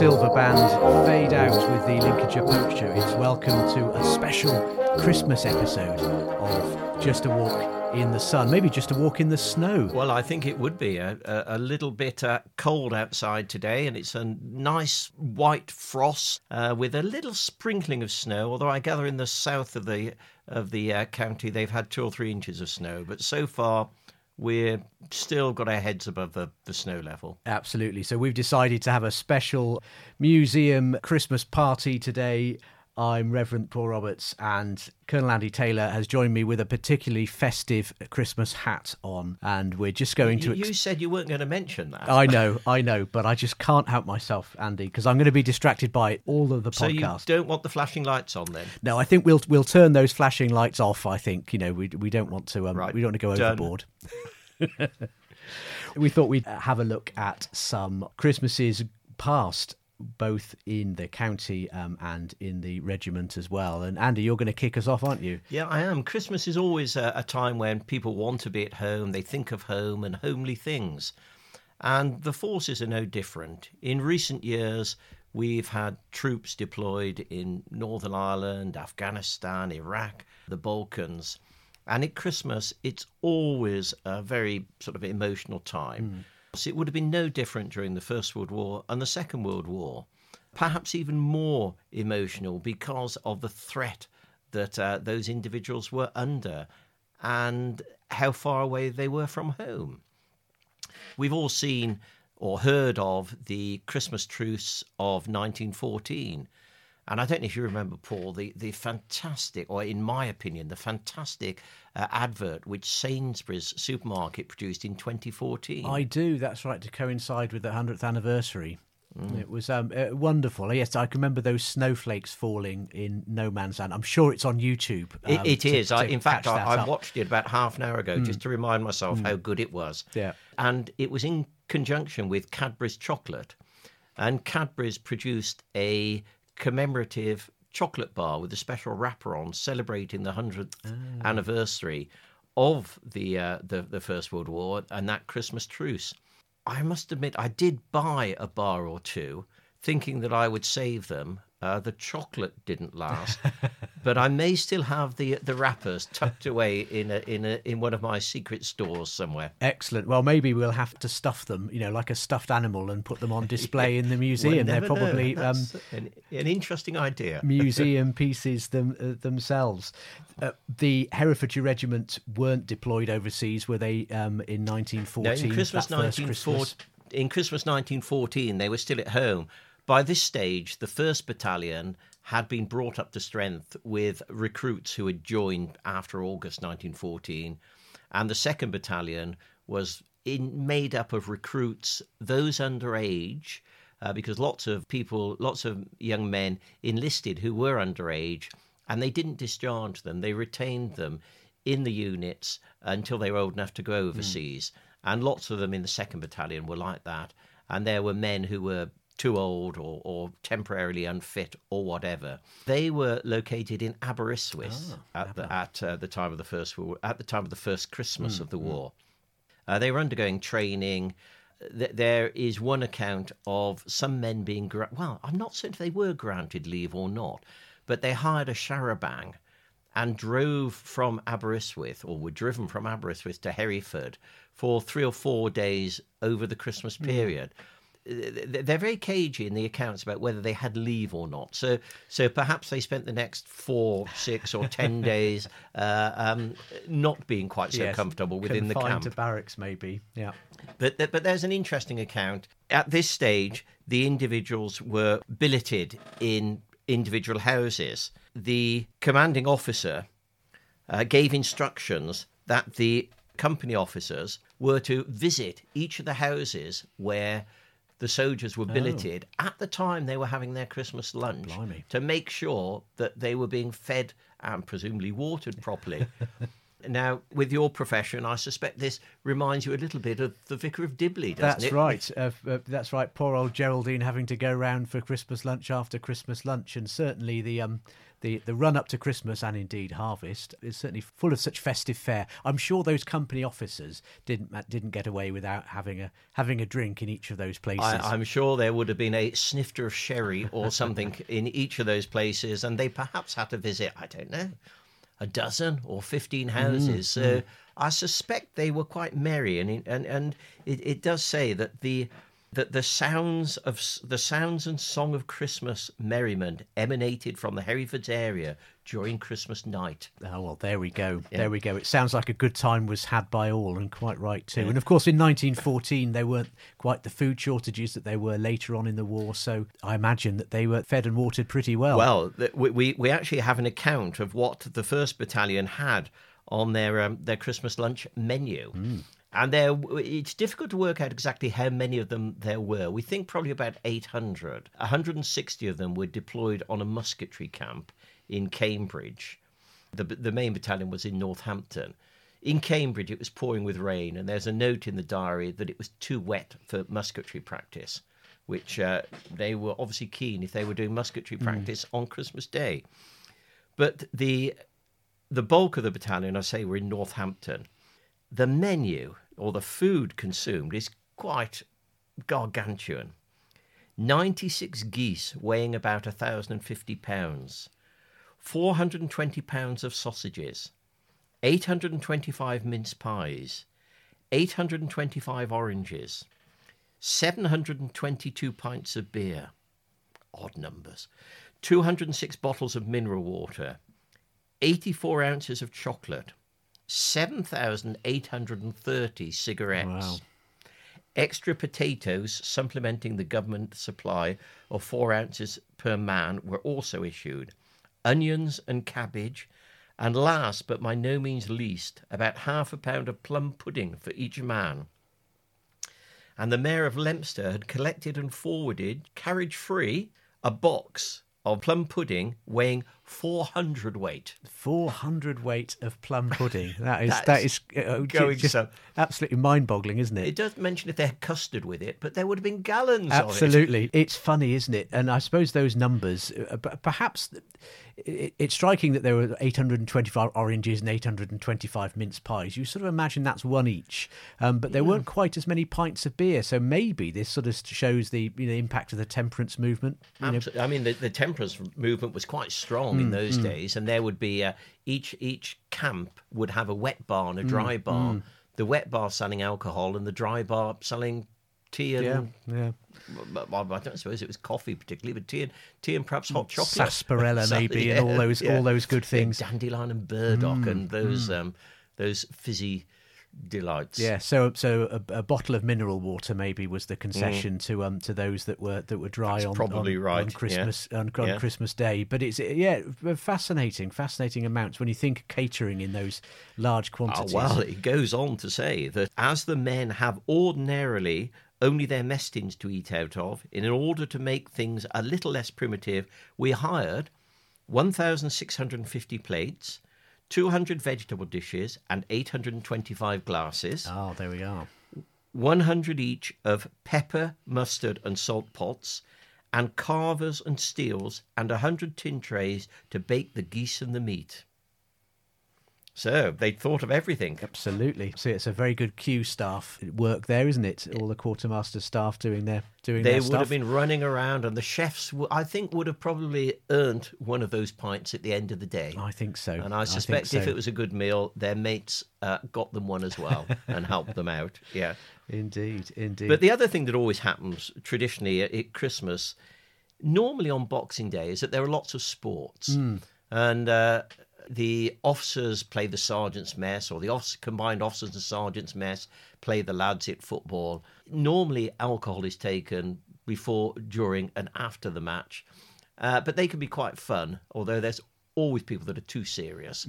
Silver Band fade out with the Lincolnshire Show, it's welcome to a special Christmas episode of Just a Walk in the Sun, maybe just a walk in the snow. Well, I think it would be a, a, a little bit uh, cold outside today, and it's a nice white frost uh, with a little sprinkling of snow. Although I gather in the south of the of the uh, county they've had two or three inches of snow, but so far we're still got our heads above the, the snow level. Absolutely. So we've decided to have a special museum Christmas party today. I'm Reverend Paul Roberts, and Colonel Andy Taylor has joined me with a particularly festive Christmas hat on, and we're just going You, to. you said you weren't going to mention that. I know, I know, but I just can't help myself, Andy, because I'm going to be distracted by all of the so you don't want the flashing lights on then? No, I think we'll we'll turn those flashing lights off. I think you know we we don't want to um, Right. we don't want to go Done. overboard. we thought we'd have a look at some Christmases past, both in the county um, and in the regiment as well. And Andy, you're going to kick us off, aren't you? Yeah, I am. Christmas is always a, a time when people want to be at home, they think of home and homely things. And the forces are no different. In recent years, we've had troops deployed in Northern Ireland, Afghanistan, Iraq, the Balkans. And at Christmas, it's always a very sort of emotional time. So it would have been no different during the First World War and the Second World War. Perhaps even more emotional because of the threat that uh, those individuals were under and how far away they were from home. We've all seen or heard of the Christmas truce of 1914. And I don't know if you remember, Paul, the, the fantastic, or in my opinion, the fantastic uh, advert which Sainsbury's supermarket produced in 2014. I do. That's right. To coincide with the hundredth anniversary. Mm. It was um, uh, wonderful. Yes, I can remember those snowflakes falling in no man's land. I'm sure it's on YouTube. It, um, it to- is. I, in fact, I, I. Watched it about half an hour ago just to remind myself how good it was. Yeah. And it was in conjunction with Cadbury's chocolate. And Cadbury's produced a commemorative chocolate bar with a special wrapper on celebrating the 100th Ah. anniversary of the, uh, the the First World War and that Christmas truce. I must admit, I did buy a bar or two, thinking that I would save them. Uh, the chocolate didn't last, but I may still have the the wrappers tucked away in a in a in one of my secret stores somewhere. Excellent. Well, maybe we'll have to stuff them, you know, like a stuffed animal, and put them on display in the museum. They're probably um, an, an interesting idea. museum pieces them, uh, themselves. Uh, the Herefordshire Regiment weren't deployed overseas, were they? Um, in 1914, No, in Christmas 1914, in Christmas 1914, they were still at home. By this stage, the first battalion had been brought up to strength with recruits who had joined after August 1914, and the second battalion was in, made up of recruits, those underage, uh, because lots of people, lots of young men enlisted who were underage, and they didn't discharge them. They retained them in the units until they were old enough to go overseas. And lots of them in the second battalion were like that. And there were men who were too old or, or temporarily unfit or whatever. They were located in Aberystwyth at the at uh, the time of the first war, at the time of the first Christmas of the war. Uh, they were undergoing training. Th- There is one account of some men being gra- well. I'm not certain if they were granted leave or not, but they hired a charabanc and drove from Aberystwyth, or were driven from Aberystwyth to Hereford for three or four days over the Christmas period. Th- They're very cagey in the accounts about whether they had leave or not. So, so perhaps they spent the next four, six, or ten days uh, um, not being quite so Yes, comfortable within the camp. to barracks, maybe. Yeah. But but there's an interesting account. At this stage, the individuals were billeted in individual houses. The commanding officer uh, gave instructions that the company officers were to visit each of the houses where the soldiers were billeted at the time they were having their Christmas lunch Blimey. to make sure that they were being fed and presumably watered properly. Now, with your profession, I suspect this reminds you a little bit of the Vicar of Dibley, doesn't it? That's it? right. Uh, uh, that's right. Poor old Geraldine having to go round for Christmas lunch after Christmas lunch, and certainly the um the, the run up to Christmas and indeed harvest is certainly full of such festive fare. I'm sure those company officers didn't uh, didn't get away without having a having a drink in each of those places. I, I'm sure there would have been a snifter of sherry or something in each of those places, and they perhaps had to visit, I don't know, a dozen or 15 mm, houses. so mm. I suspect they were quite merry, and, and, and it, it does say that the that the sounds of the sounds and song of Christmas merriment emanated from the Hereford's area during Christmas night. Oh well, there we go. There we go. It sounds like a good time was had by all, and quite right too. And of course, in 1914, there weren't quite the food shortages that there were later on in the war. So I imagine that they were fed and watered pretty well. Well, we, we we actually have an account of what the first battalion had on their um, their Christmas lunch menu. And there, it's difficult to work out exactly how many of them there were. We think probably about 800. 160 of them were deployed on a musketry camp in Cambridge. The, the main battalion was in Northampton. In Cambridge, it was pouring with rain, and there's a note in the diary that it was too wet for musketry practice, which uh, they were obviously keen if they were doing musketry practice on Christmas Day. But the the bulk of the battalion, I say, were in Northampton. The menu or the food consumed is quite gargantuan. 96 geese weighing about 1,050 pounds, 420 pounds of sausages, 825 mince pies, 825 oranges, 722 pints of beer, odd numbers, 206 bottles of mineral water, 84 ounces of chocolate, 7,830 cigarettes. Wow. Extra potatoes supplementing the government supply of four ounces per man were also issued. Onions and cabbage. And last but by no means least, about half a pound of plum pudding for each man. And the Mayor of Leominster had collected and forwarded, carriage free, a box of plum pudding weighing 400 weight. 400 weight of plum pudding. That is That that is is uh, going just so- absolutely mind-boggling, isn't it? It does mention if they had custard with it, but there would have been gallons of it. Absolutely, it's funny, isn't it? And I suppose those numbers, uh, perhaps, it, it's striking that there were 825 oranges and 825 mince pies. You sort of imagine that's one each, um, but there weren't quite as many pints of beer. So maybe this sort of shows the you know, impact of the temperance movement. You know, Absolutely. I mean, the, the temperance movement was quite strong Mm, in those days, and there would be uh, each each camp would have a wet bar and a dry Mm, bar. The wet bar selling alcohol, and the dry bar selling tea and yeah, yeah. well, I don't suppose it was coffee particularly, but tea and tea and perhaps hot chocolate, sarsaparilla maybe, and all those- all those good things. Mm, dandelion and burdock, and those um, those fizzy delights. Yeah, so so a, a bottle of mineral water maybe was the concession to um to those that were that were dry That's on probably on, right, on yeah. Christmas on, on Yeah. Christmas Day. But it's yeah, fascinating, fascinating amounts when you think catering in those large Oh, quantities. well, it goes on to say that as the men have ordinarily only their mess tins to eat out of, in order to make things a little less primitive, we hired 1,650 plates, 200 vegetable dishes, and 825 glasses, Oh, there we are. 100 each of pepper, mustard, and salt pots, and carvers and steels, and 100 tin trays to bake the geese and the meat. So they'd thought of everything. Absolutely. See, it's a very good Q staff work there, isn't it? All the quartermaster staff doing their doing They their would stuff. have been running around, and the chefs, w- I think, would have probably earned one of those pints at the end of the day. I think so. and I suspect if so. it was a good meal, their mates uh, got them one as well and helped them out. Yeah. indeed, indeed. But the other thing that always happens traditionally at, at Christmas, normally on Boxing Day, is that there are lots of sports. And uh, the officers play the sergeant's mess, or the officer, combined officers and sergeant's mess play the lads at football. Normally, alcohol is taken before, during, and after the match. Uh, but they can be quite fun, although there's always people that are too serious.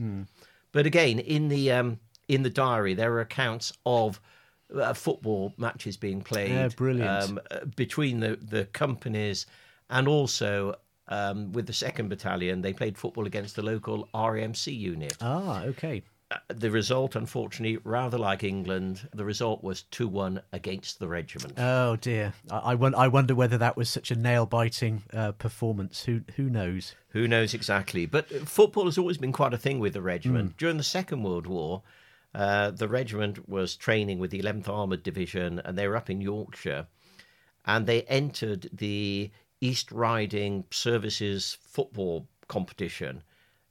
But again, in the um, in the diary, there are accounts of uh, football matches being played. Yeah, brilliant. Um, uh, between the the companies, and also um, with the second battalion, they played football against the local RAMC unit. ah, okay. uh, the result, unfortunately, rather like England, the result was 2 1 against the regiment. Oh dear, I, I, I wonder whether that was such a nail biting uh, performance. Who who knows? Who knows exactly? But football has always been quite a thing with the regiment. During the Second World War, uh, the regiment was training with the 11th Armoured Division and they were up in Yorkshire and they entered the East Riding Services football competition.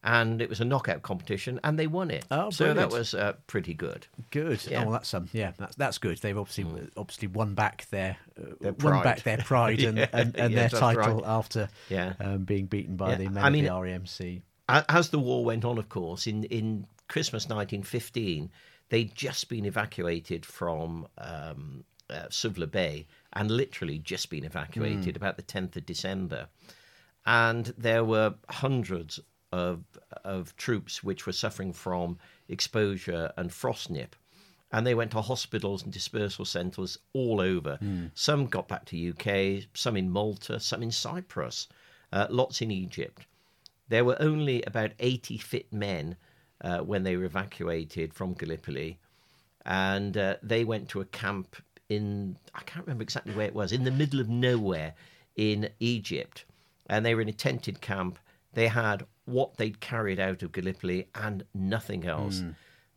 And it was a knockout competition, and they won it. Oh, so that was uh, pretty good. Good. Yeah. Oh, well, that's um, yeah, that's that's good. They've obviously obviously won back their, uh, Their won back pride. their pride and, Yeah, and, and yes, their title right. after Yeah. um, being beaten by Yeah, the men I of mean- the RAMC. As the war went on, of course, in, in Christmas 1915, they'd just been evacuated from um, uh, Suvla Bay and literally just been evacuated about the 10th of December. And there were hundreds of, of troops which were suffering from exposure and frost nip. And they went to hospitals and dispersal centres all over. Some got back to UK, some in Malta, some in Cyprus, uh, lots in Egypt. There were only about 80 fit men uh, when they were evacuated from Gallipoli, and uh, they went to a camp in, I can't remember exactly where it was, in the middle of nowhere in Egypt. And they were in a tented camp. They had what they'd carried out of Gallipoli and nothing else.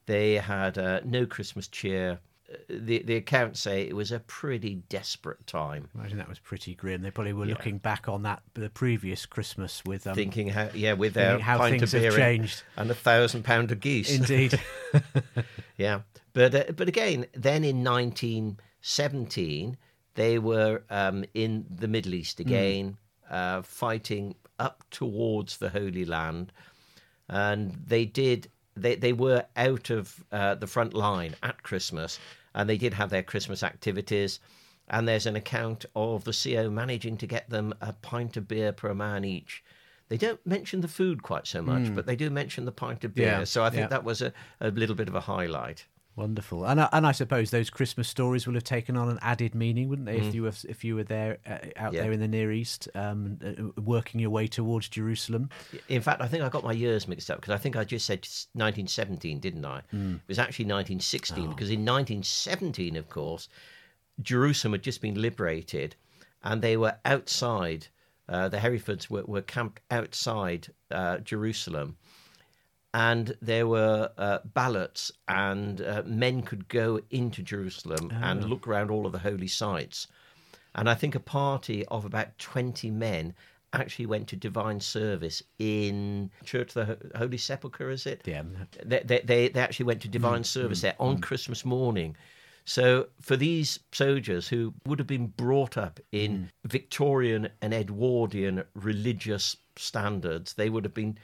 They had uh, no Christmas cheer. Uh, The, the accounts say it was a pretty desperate time. Imagine that was pretty grim. They probably were looking back on that the previous Christmas with um, Thinking how, yeah, with their how pint things of have changed. and a thousand pound of geese. indeed. Yeah, but uh, but again, then in 1917, they were um, in the Middle East again, uh, fighting up towards the Holy Land, and they did. They they were out of uh, the front line at Christmas, and they did have their Christmas activities. And there's an account of the CO managing to get them a pint of beer per man each. They don't mention the food quite so much, but they do mention the pint of beer. Yeah, so I think yeah. that was a, a little bit of a highlight. Wonderful, and I, and I suppose those Christmas stories will have taken on an added meaning, wouldn't they? If you were if you were there uh, out Mm. Yeah. there in the Near East, um, uh, working your way towards Jerusalem. In fact, I think I got my years mixed up because I think I just said 1917, didn't I? It was actually 1916 because in 1917, of course, Jerusalem had just been liberated and they were outside. Uh, the Herefords were, were camped outside uh, Jerusalem and there were uh, ballots, and uh, men could go into Jerusalem and look around all of the holy sites. And I think a party of about 20 men actually went to divine service in Church of the Holy Sepulchre, is it? Yeah. They, they, they, they actually went to divine service there on Christmas morning. So for these soldiers who would have been brought up in Victorian and Edwardian religious standards, they would have been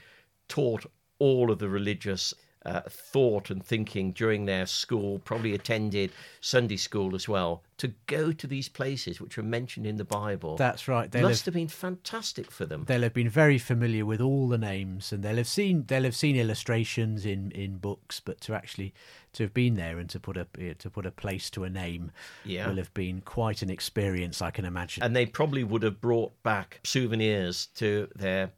taught all of the religious uh, thought and thinking during their school, probably attended Sunday school as well, to go to these places which are mentioned in the Bible. That's right. They'll must have, have been fantastic for them. they'll have been very familiar with all the names, and they'll have seen they'll have seen illustrations in, in books, but to actually to have been there and to put a to put a place to a name Yeah. will have been quite an experience, I can imagine. and they probably would have brought back souvenirs to their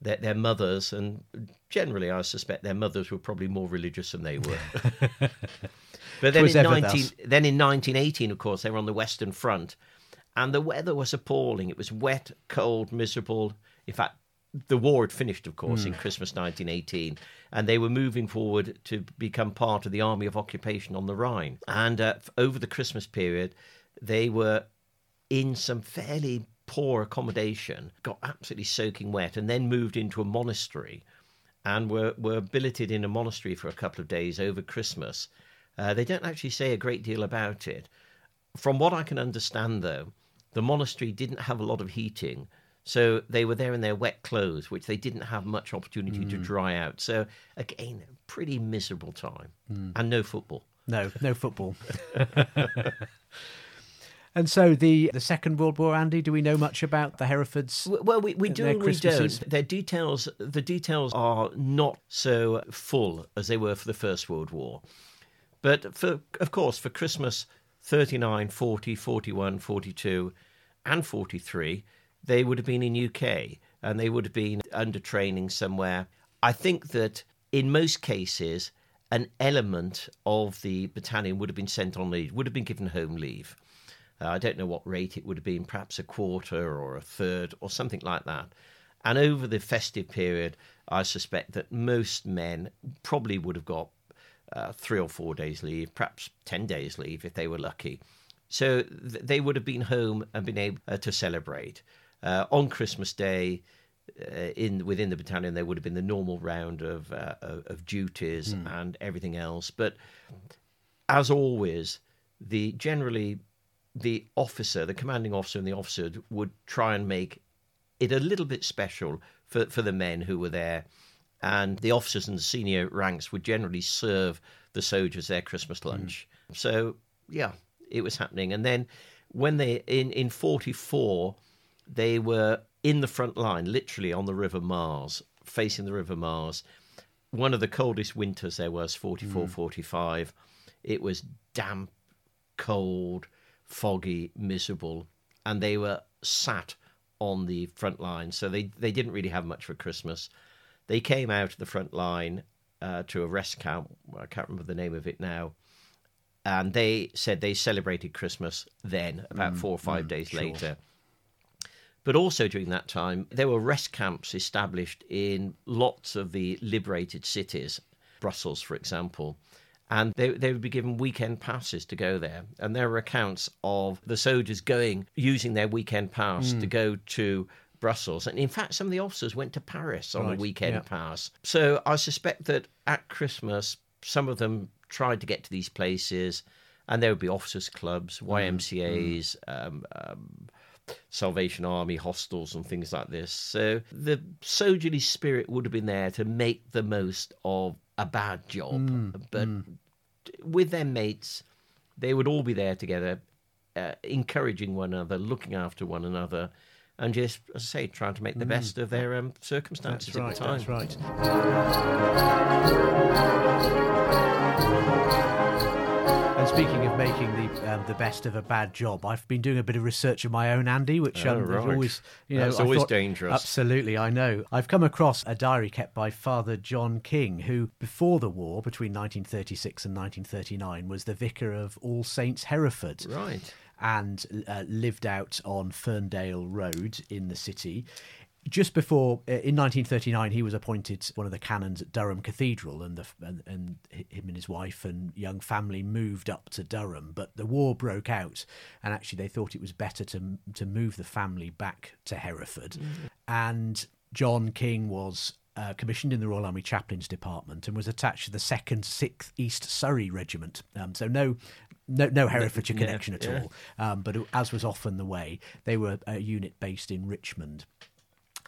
their, their mothers, and generally, I suspect their mothers were probably more religious than they were. but then in 19, then in 1918, of course, they were on the Western Front, and the weather was appalling. It was wet, cold, miserable. In fact, the war had finished, of course, in Christmas 1918, and they were moving forward to become part of the Army of Occupation on the Rhine. And uh, over the Christmas period, they were in some fairly poor accommodation, got absolutely soaking wet, and then moved into a monastery and were, were billeted in a monastery for a couple of days over Christmas. Uh, they don't actually say a great deal about it. From what I can understand, though, the monastery didn't have a lot of heating. So they were there in their wet clothes, which they didn't have much opportunity to dry out. So, again, pretty miserable time. And no football. No, no football. and so the the Second World War, Andy. Do we know much about the Herefords? Well, we, we do and we don't. Their details, the details are not so full as they were for the First World War. But for, of course, for Christmas 39, 40, 41, 42, and 43, they would have been in UK and they would have been under training somewhere. I think that in most cases, an element of the battalion would have been sent on leave, would have been given home leave. Uh, I don't know what rate it would have been, perhaps a quarter or a third or something like that. And over the festive period, I suspect that most men probably would have got uh, three or four days leave, perhaps 10 days leave if they were lucky. So th- they would have been home and been able uh, to celebrate. Uh, on Christmas Day, uh, in within the battalion, there would have been the normal round of uh, of duties mm. and everything else. But as always, the generally the officer, the commanding officer, and the officer would try and make it a little bit special for for the men who were there and the officers in the senior ranks would generally serve the soldiers their Christmas lunch. Mm. So yeah, it was happening. And then when they in in forty four, they were in the front line, literally on the River Maas, facing the River Maas. One of the coldest winters there was 44, mm. 45. It was damp, cold, foggy, miserable, and they were sat on the front line. So they, they didn't really have much for Christmas. They came out of the front line uh, to a rest camp. I can't remember the name of it now. And they said they celebrated Christmas then, about mm, four or five mm, days sure. later. But also during that time, there were rest camps established in lots of the liberated cities, Brussels, for example. And they, they would be given weekend passes to go there. And there are accounts of the soldiers going, using their weekend pass mm. to go to Brussels. And in fact, some of the officers went to Paris on right. a weekend yeah. pass. So I suspect that at Christmas, some of them tried to get to these places, and there would be officers' clubs, YMCAs, mm. um, um, Salvation Army hostels, and things like this. So the soldierly spirit would have been there to make the most of a bad job. Mm. But mm. with their mates, they would all be there together, uh, encouraging one another, looking after one another and just, as I say, trying to make the mm. best of their um, circumstances right, at the time. That's right. Speaking of making the um, the best of a bad job, I've been doing a bit of research of my own, Andy, which um, oh, right. always, you know, always thought, dangerous. Absolutely, I know. I've come across a diary kept by Father John King, who, before the war, between 1936 and 1939, was the vicar of All Saints Hereford. Right and uh, lived out on Ferndale Road in the city. Just before, uh, in 1939, he was appointed one of the canons at Durham Cathedral, and, the, and, and him and his wife and young family moved up to Durham. But the war broke out, and actually they thought it was better to to move the family back to Hereford. Mm-hmm. And John King was uh, commissioned in the Royal Army Chaplains Department and was attached to the 2nd 6th East Surrey Regiment. Um, so no no, no Herefordshire yeah, connection at yeah. all. Um, but as was often the way, they were a unit based in Richmond,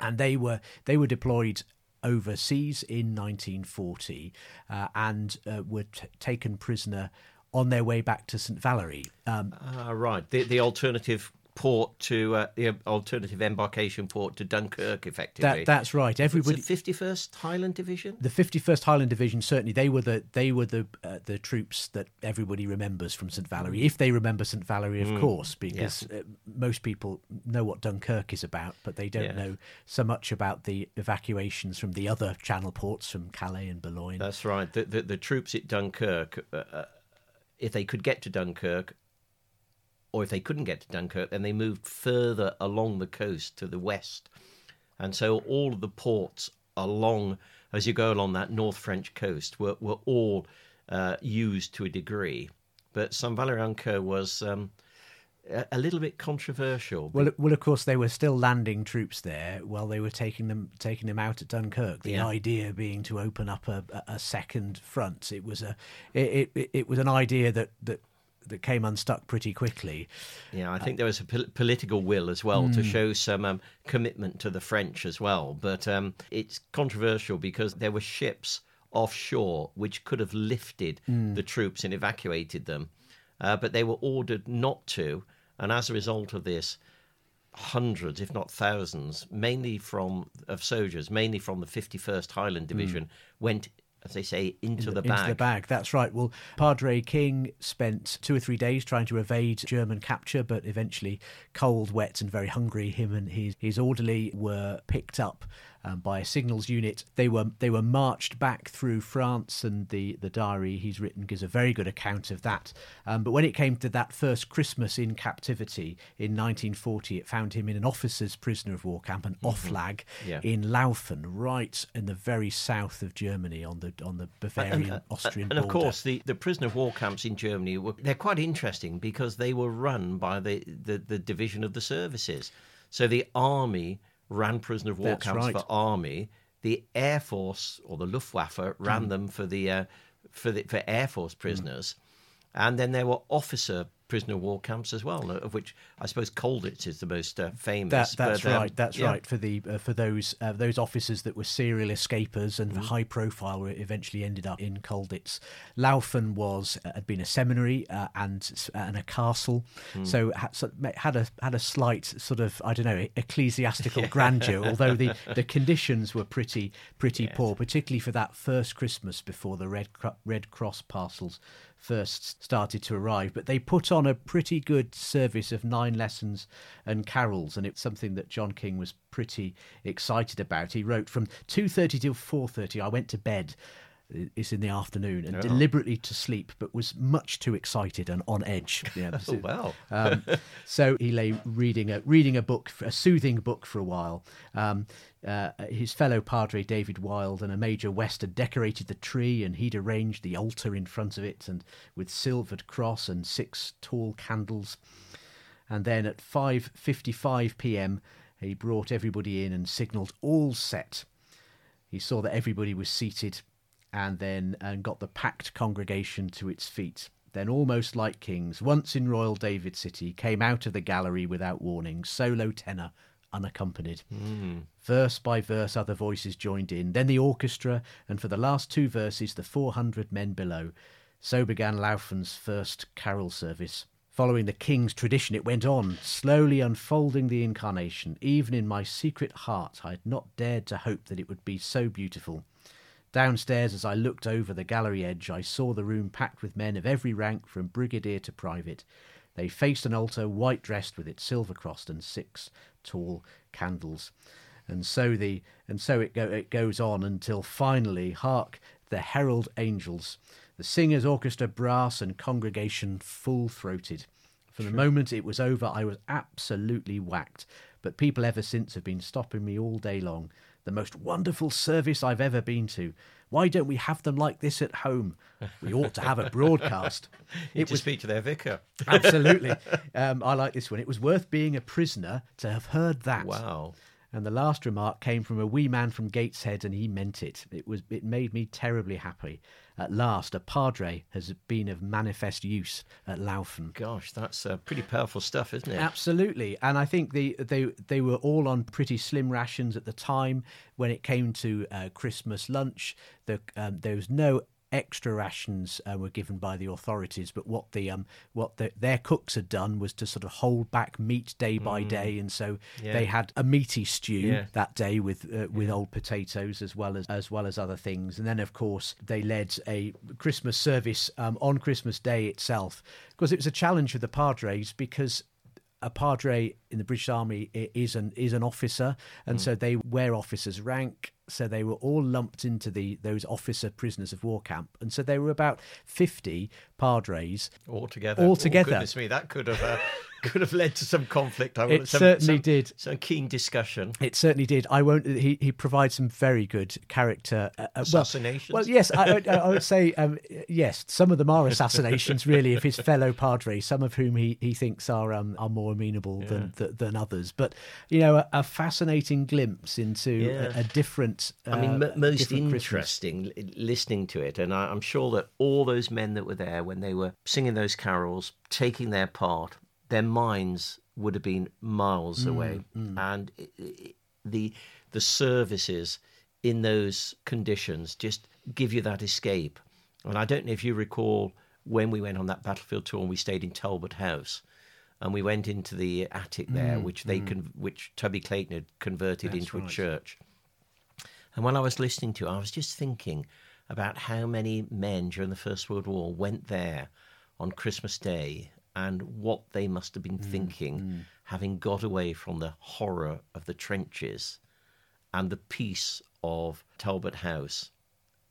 and they were they were deployed overseas in 1940 uh, and uh, were t- taken prisoner on their way back to St Valery. Um, uh, right, the the alternative port to uh, the alternative embarkation port to Dunkirk, effectively. That, that's right. Everybody. Fifty First Highland Division. The Fifty First Highland Division certainly they were the they were the uh, the troops that everybody remembers from St Valery, mm. if they remember St Valery, of mm. course, because uh, most people know what Dunkirk is about, but they don't yeah. know so much about the evacuations from the other Channel ports from Calais and Boulogne. That's right. The the, the troops at Dunkirk. Uh, uh if they could get to Dunkirk, or if they couldn't get to Dunkirk, then they moved further along the coast to the west. And so all of the ports along, as you go along that North French coast, were, were all uh, used to a degree. But Saint Valery was um, a, little bit controversial. Well, well, of course, they were still landing troops there while they were taking them taking them out at Dunkirk. The yeah. idea being to open up a, a second front. It was a it, it, it was an idea that that that came unstuck pretty quickly. Yeah, I think there was a pol- political will as well mm. to hmm. show some um, commitment to the French as well. But um, it's controversial because there were ships offshore which could have lifted mm. the troops and evacuated them, uh, but they were ordered not to. And as a result of this, hundreds, if not thousands, mainly from of soldiers, mainly from the 51st Highland hmm. Division, mm. went as they say, into in the, the, bag. Into the bag, that's right. Well, Padre King spent two or three days trying to evade German capture, but eventually, cold, wet, and very hungry, him and his, his orderly were picked up um, by a signals unit. They were they were marched back through France, and the the diary he's written gives a very good account of that. Um, but when it came to that first Christmas in captivity in 1940, it found him in an officer's prisoner of war camp, an Oflag, Yeah. in Laufen, right in the very south of Germany on the on the Bavarian Austrian and of course, the, the prisoner of war camps in Germany were they're quite interesting because they were run by the, the, the division of the services. So the army ran prisoner of war That's camps right. for army. The air force or the Luftwaffe Mm. ran them for the uh, for the for air force prisoners, and then there were officer prisoner of war camps as well, of which I suppose Colditz is the most uh, famous. That, that's but, um, right. That's yeah. right for the uh, for those uh, those officers that were serial escapers and Mm. high profile, were eventually ended up in Colditz. Laufen was uh, had been a seminary uh, and and a castle, Mm. so had, so had a had a slight sort of I don't know ecclesiastical grandeur. Although the, the conditions were pretty pretty poor, particularly for that first Christmas before the Red Cro- Red Cross parcels first started to arrive. But they put on a pretty good service of nine lessons and carols, and it's something that John King was pretty excited about. He wrote from two thirty till four thirty. I went to bed. It's in the afternoon and deliberately to sleep, but was much too excited and on edge. Yeah, Oh, wow. um, so he lay reading a reading a book, a soothing book, for a while. Um, uh, his fellow padre David Wild and a major West had decorated the tree, and he'd arranged the altar in front of it, and with silvered cross and six tall candles. And then at five fifty-five p.m., he brought everybody in and signalled all set. He saw that everybody was seated and then and got the packed congregation to its feet. Then, almost like kings, once in Royal David City, came out of the gallery without warning, solo tenor, unaccompanied. Hmm. Verse by verse, other voices joined in, then the orchestra, and for the last two verses, the 400 men below. So began Laufen's first carol service. Following the king's tradition, it went on, slowly unfolding the incarnation. Even in my secret heart, I had not dared to hope that it would be so beautiful. Downstairs, as I looked over the gallery edge, I saw the room packed with men of every rank, from brigadier to private. They faced an altar, white dressed, with its silver crossed and six tall candles. And so the and so it go it goes on until finally, hark, the herald angels, the singers, orchestra, brass, and congregation full throated. From the moment it was over, I was absolutely whacked. But people ever since have been stopping me all day long. The most wonderful service I've ever been to. Why don't we have them like this at home? We ought to have a broadcast. It to speak to their vicar. Absolutely. Um, I like this one. It was worth being a prisoner to have heard that. Wow. And the last remark came from a wee man from Gateshead, and he meant it. It was it made me terribly happy. At last, a padre has been of manifest use at Laufen. Gosh, that's uh, pretty powerful stuff, isn't it? Absolutely, and I think the, they they were all on pretty slim rations at the time. When it came to uh, Christmas lunch, the, um, there was no extra rations uh, were given by the authorities, but what the um what the, their cooks had done was to sort of hold back meat day by day, and so Yeah. they had a meaty stew Yeah. that day with uh, with old potatoes as well as as well as other things, and then of course they led a Christmas service um, on Christmas Day itself because it was a challenge for the Padres because a padre in the British Army is an is an officer, and so they wear officers' rank. So they were all lumped into the those officer prisoners of war camp, and so there were about fifty padres. Altogether. Altogether. Oh, goodness me, that could have uh, could have led to some conflict. I It some, certainly some- did. Some keen discussion. It certainly did. I won't. He he provides some very good character uh, uh, well- Assassinations? Well, yes, I, I, I would say um, yes. Some of them are assassinations, really, of his fellow padres. Some of whom he, he thinks are um, are more amenable than, than than others. But you know, a, a fascinating glimpse into Yeah. a, a different. Uh, I mean, m- most different Christmas. interesting listening to it, and I, I'm sure that all those men that were there when they were singing those carols, taking their part, their minds would have been miles mm, away, mm. and i i the the services in those conditions just give you that escape. And I don't know if you recall when we went on that battlefield tour and we stayed in Talbot House. And we went into the attic mm, there, which they con- which Tubby Clayton had converted into a church. And when I was listening to it, I was just thinking about how many men during the First World War went there on Christmas Day and what they must have been mm, thinking, mm. having got away from the horror of the trenches and the peace of Talbot House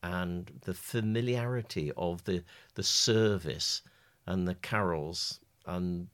and the familiarity of the, the service and the carols and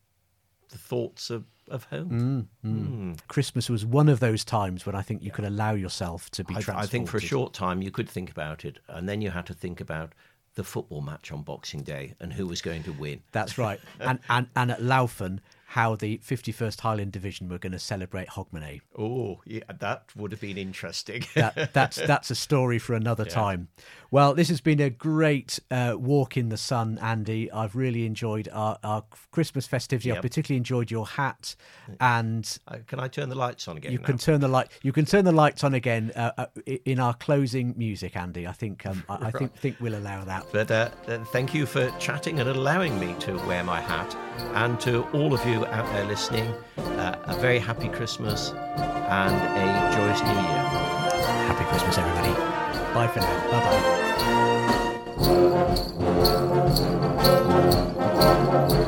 the thoughts of, of home. Mm, mm. Hmm. Christmas was one of those times when I think you could allow yourself to be I. I think for a short time you could think about it, and then you had to think about the football match on Boxing Day and who was going to win. That's right. and, and and at Laufen, how the 51st Highland Division were going to celebrate Hogmanay. Oh, yeah, that would have been interesting. That, that's that's a story for another time. Well, this has been a great uh, walk in the sun, Andy. I've really enjoyed our, our Christmas festivity. I've particularly enjoyed your hat, and Uh, Can I turn the lights on again? you now? can turn the light. You can turn the lights on again uh, uh, in our closing music, Andy. I think um, I, I think think we'll allow that. But uh, uh, thank you for chatting and allowing me to wear my hat. And to all of you out there listening, uh, a very happy Christmas and a joyous New Year. Happy Christmas, everybody. Bye for now. Bye bye.